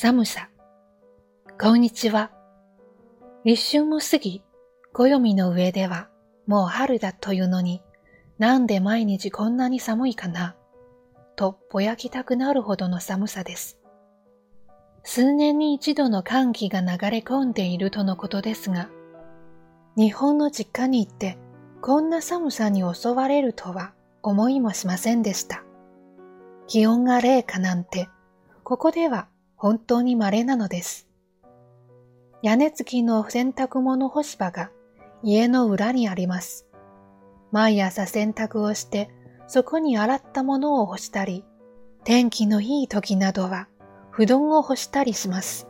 寒さ。こんにちは。立春も過ぎ、暦の上ではもう春だというのに、なんで毎日こんなに寒いかな、とぼやきたくなるほどの寒さです。数年に一度の寒気が流れ込んでいるとのことですが、日本の実家に行ってこんな寒さに襲われるとは思いもしませんでした。気温が零下なんて、ここでは本当に稀なのです。屋根付きの洗濯物干し場が家の裏にあります。毎朝洗濯をして、そこに洗ったものを干したり、天気のいい時などは、布団を干したりします。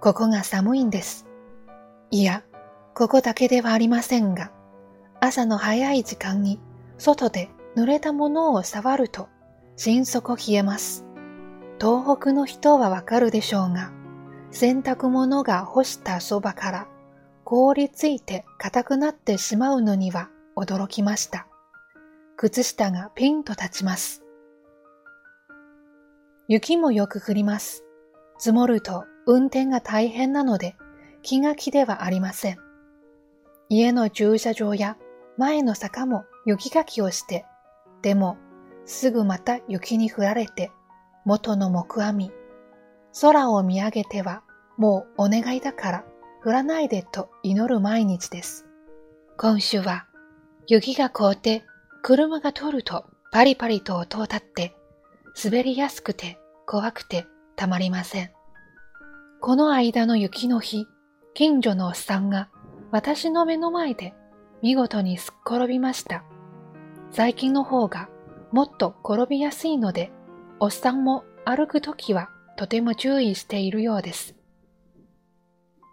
ここが寒いんです。いや、ここだけではありませんが、朝の早い時間に外で濡れたものを触ると、心底冷えます。東北の人はわかるでしょうが、洗濯物が干したそばから凍りついて硬くなってしまうのには驚きました。靴下がピンと立ちます。雪もよく降ります。積もると運転が大変なので気が気ではありません。家の駐車場や前の坂も雪かきをして、でもすぐまた雪に降られて元の木阿弥。空を見上げてはもうお願いだから降らないでと祈る毎日です。今週は雪が凍って車が通るとパリパリと音を立って滑りやすくて怖くてたまりません。この間の雪の日、近所のおっさんが私の目の前で見事にすっ転びました。最近の方がもっと転びやすいので、おっさんも歩くときはとても注意しているようです。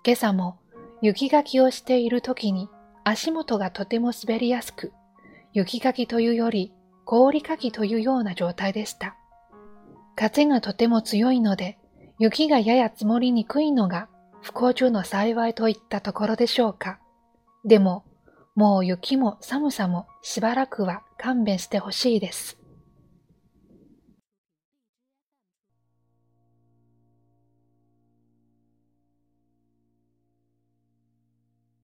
今朝も雪かきをしているときに足元がとても滑りやすく、雪かきというより氷かきというような状態でした。風がとても強いので、雪がやや積もりにくいのが不幸中の幸いといったところでしょうか。でも、もう雪も寒さもしばらくは勘弁してほしいです。